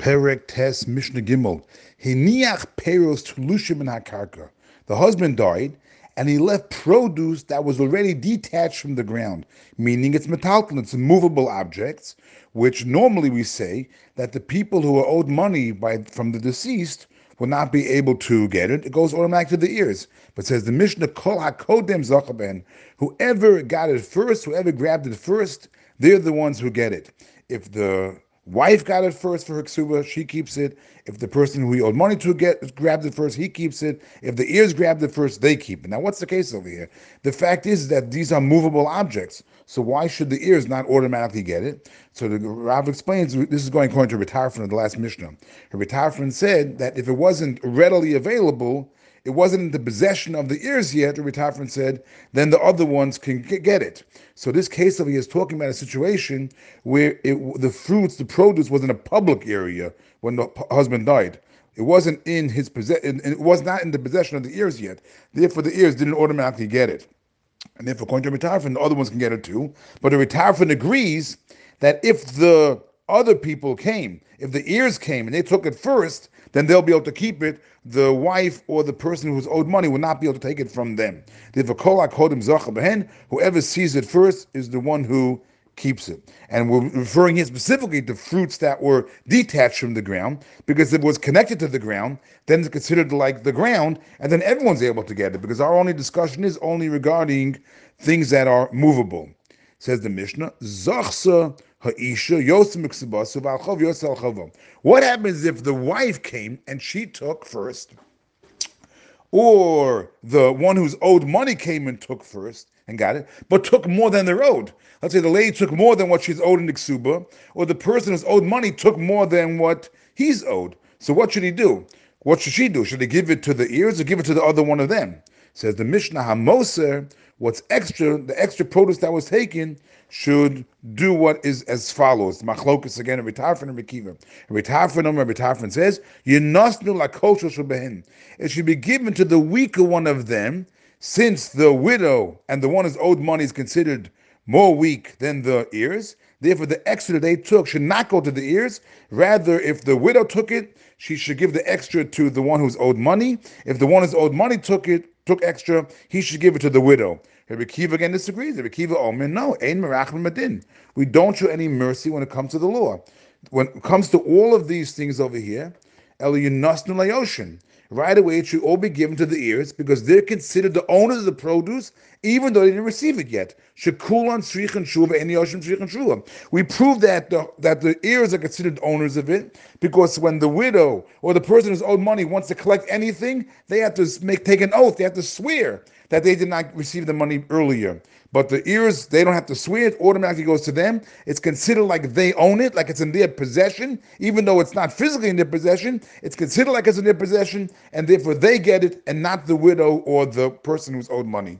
Perek Tes Mishnah Gimel. Hiniach Peros Tulushim in Hakarka. The husband died, and he left produce that was already detached from the ground, meaning it's metalton, it's movable objects, which normally we say that the people who are owed money by from the deceased will not be able to get it. It goes automatically to the ears. But says the Mishnah, Kol HaKodem Zachaben, whoever got it first, whoever grabbed it first, they're the ones who get it. If the wife got it first for her ksuba, she keeps it. If the person who he owed money to get grabbed it first, he keeps it. If the ears grabbed it first, they keep it. Now, what's the case over here? The fact is that these are movable objects. So why should the ears not automatically get it? So the Rav explains this is going according to Ritarfin in the last Mishnah. Ritarfin said that if it wasn't readily available, it wasn't in the possession of the ears yet, Rabbi Tarfon said, then the other ones can get it. So this case of he is talking about a situation where it, the fruits, the produce was in a public area when the husband died. It wasn't in his possession, it was not in the possession of the ears yet. Therefore, the ears didn't automatically get it. And therefore, according to Ritafin, the other ones can get it too. But the Ritafin agrees that if the other people came, if the ears came and they took it first, then they'll be able to keep it. The wife or the person who's owed money will not be able to take it from them. Whoever sees it first is the one who keeps it. And we're referring here specifically to fruits that were detached from the ground, because it was connected to the ground, then it's considered like the ground, and then everyone's able to get it, because our only discussion is only regarding things that are movable. Says the Mishnah, Zachsa ha'isha yosim what happens if the wife came and she took first? Or the one who's owed money came and took first and got it, but took more than they're owed. Let's say the lady took more than what she's owed in the ksuba, or the person who's owed money took more than what he's owed. So what should he do? What should she do? Should he give it to the ears or give it to the other one of them? Says the Mishnah Hamoser, what's extra, the extra produce that was taken should do what is as follows. Machlokus again, Rabbi Tarfon and Rabbi Kiva. Rabbi Tarfon, Rabbi Tarfon says, Yinasnu lakosha shubehin. It should be given to the weaker one of them, since the widow and the one who's owed money is considered more weak than the ears. Therefore, the extra they took should not go to the ears. Rather, if the widow took it, she should give the extra to the one who's owed money. If the one who's owed money took it, took extra, he should give it to the widow. Rabbi Kiva again disagrees. Rabbi Kiva oh, Omer, no, ein merachim madin. We don't show any mercy when it comes to the law. When it comes to all of these things over here. Right away, it should all be given to the ears because they're considered the owners of the produce, even though they didn't receive it yet. Shekulan shrichan shuva any yoshim shrichan shuva. We prove that the, that the ears are considered owners of it because when the widow or the person who's owed money wants to collect anything, they have to make take an oath. They have to swear that they did not receive the money earlier. But the ears, they don't have to swear, it automatically goes to them. It's considered like they own it, like it's in their possession, even though it's not physically in their possession, it's considered like it's in their possession, and therefore they get it and not the widow or the person who's owed money.